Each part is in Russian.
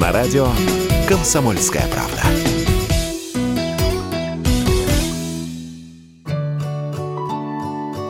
На радио «Комсомольская правда».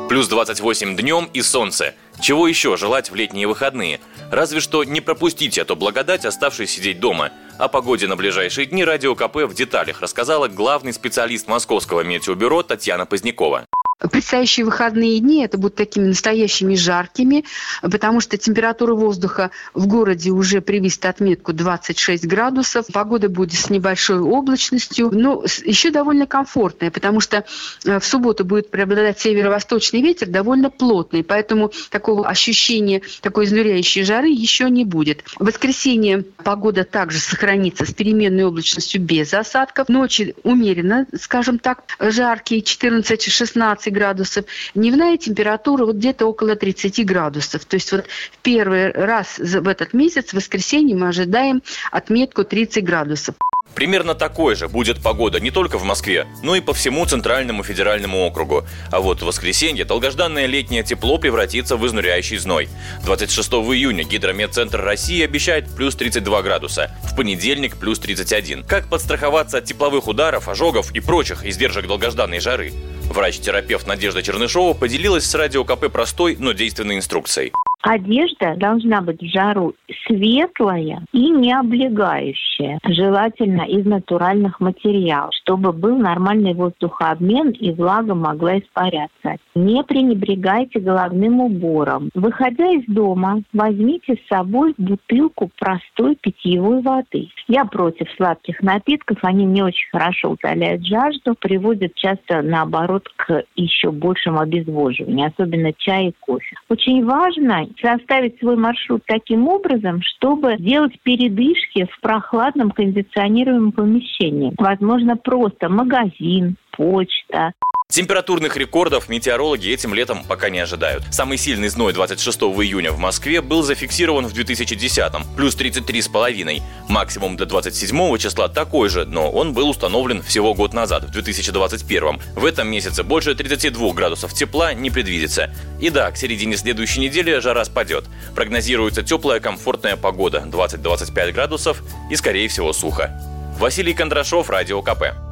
Плюс 28 днем и солнце. Чего еще желать в летние выходные? Разве что не пропустите эту благодать, оставшись сидеть дома. О погоде на ближайшие дни Радио КП в деталях рассказала главный специалист Московского метеобюро Татьяна Позднякова. Предстоящие выходные дни это будут такими настоящими жаркими, потому что температура воздуха в городе уже превысит отметку 26 градусов. Погода будет с небольшой облачностью, но еще довольно комфортная, потому что э, в субботу будет преобладать северо-восточный ветер довольно плотный, поэтому такого ощущения такой изнуряющей жары еще не будет. В воскресенье погода также сохранится с переменной облачностью без осадков. Ночи умеренно, скажем так, жаркие 14-16 градусов. Дневная температура вот где-то около 30 градусов. То есть вот в первый раз в этот месяц, в воскресенье, мы ожидаем отметку 30 градусов. Примерно такой же будет погода не только в Москве, но и по всему Центральному федеральному округу. А вот в воскресенье долгожданное летнее тепло превратится в изнуряющий зной. 26 июня Гидрометцентр России обещает плюс 32 градуса, в понедельник плюс 31. Как подстраховаться от тепловых ударов, ожогов и прочих издержек долгожданной жары? Врач-терапевт Надежда Чернышова поделилась с Радио КП простой, но действенной инструкцией. Одежда должна быть в жару светлая и не облегающая, желательно из натуральных материалов, чтобы был нормальный воздухообмен и влага могла испаряться. Не пренебрегайте головным убором. Выходя из дома, возьмите с собой бутылку простой питьевой воды. Я против сладких напитков, они не очень хорошо утоляют жажду, приводят часто, наоборот, к еще большему обезвоживанию, особенно чай и кофе. Очень важно составить свой маршрут таким образом, чтобы делать передышки в прохладном кондиционируемом помещении. Возможно, просто магазин, почта, Температурных рекордов метеорологи этим летом пока не ожидают. Самый сильный зной 26 июня в Москве был зафиксирован в 2010-м, плюс 33,5. Максимум до 27 числа такой же, но он был установлен всего год назад, в 2021. В этом месяце больше 32 градусов тепла не предвидится. И да, к середине следующей недели жара спадет. Прогнозируется теплая комфортная погода 20-25 градусов и, скорее всего, сухо. Василий Кондрашов, Радио КП.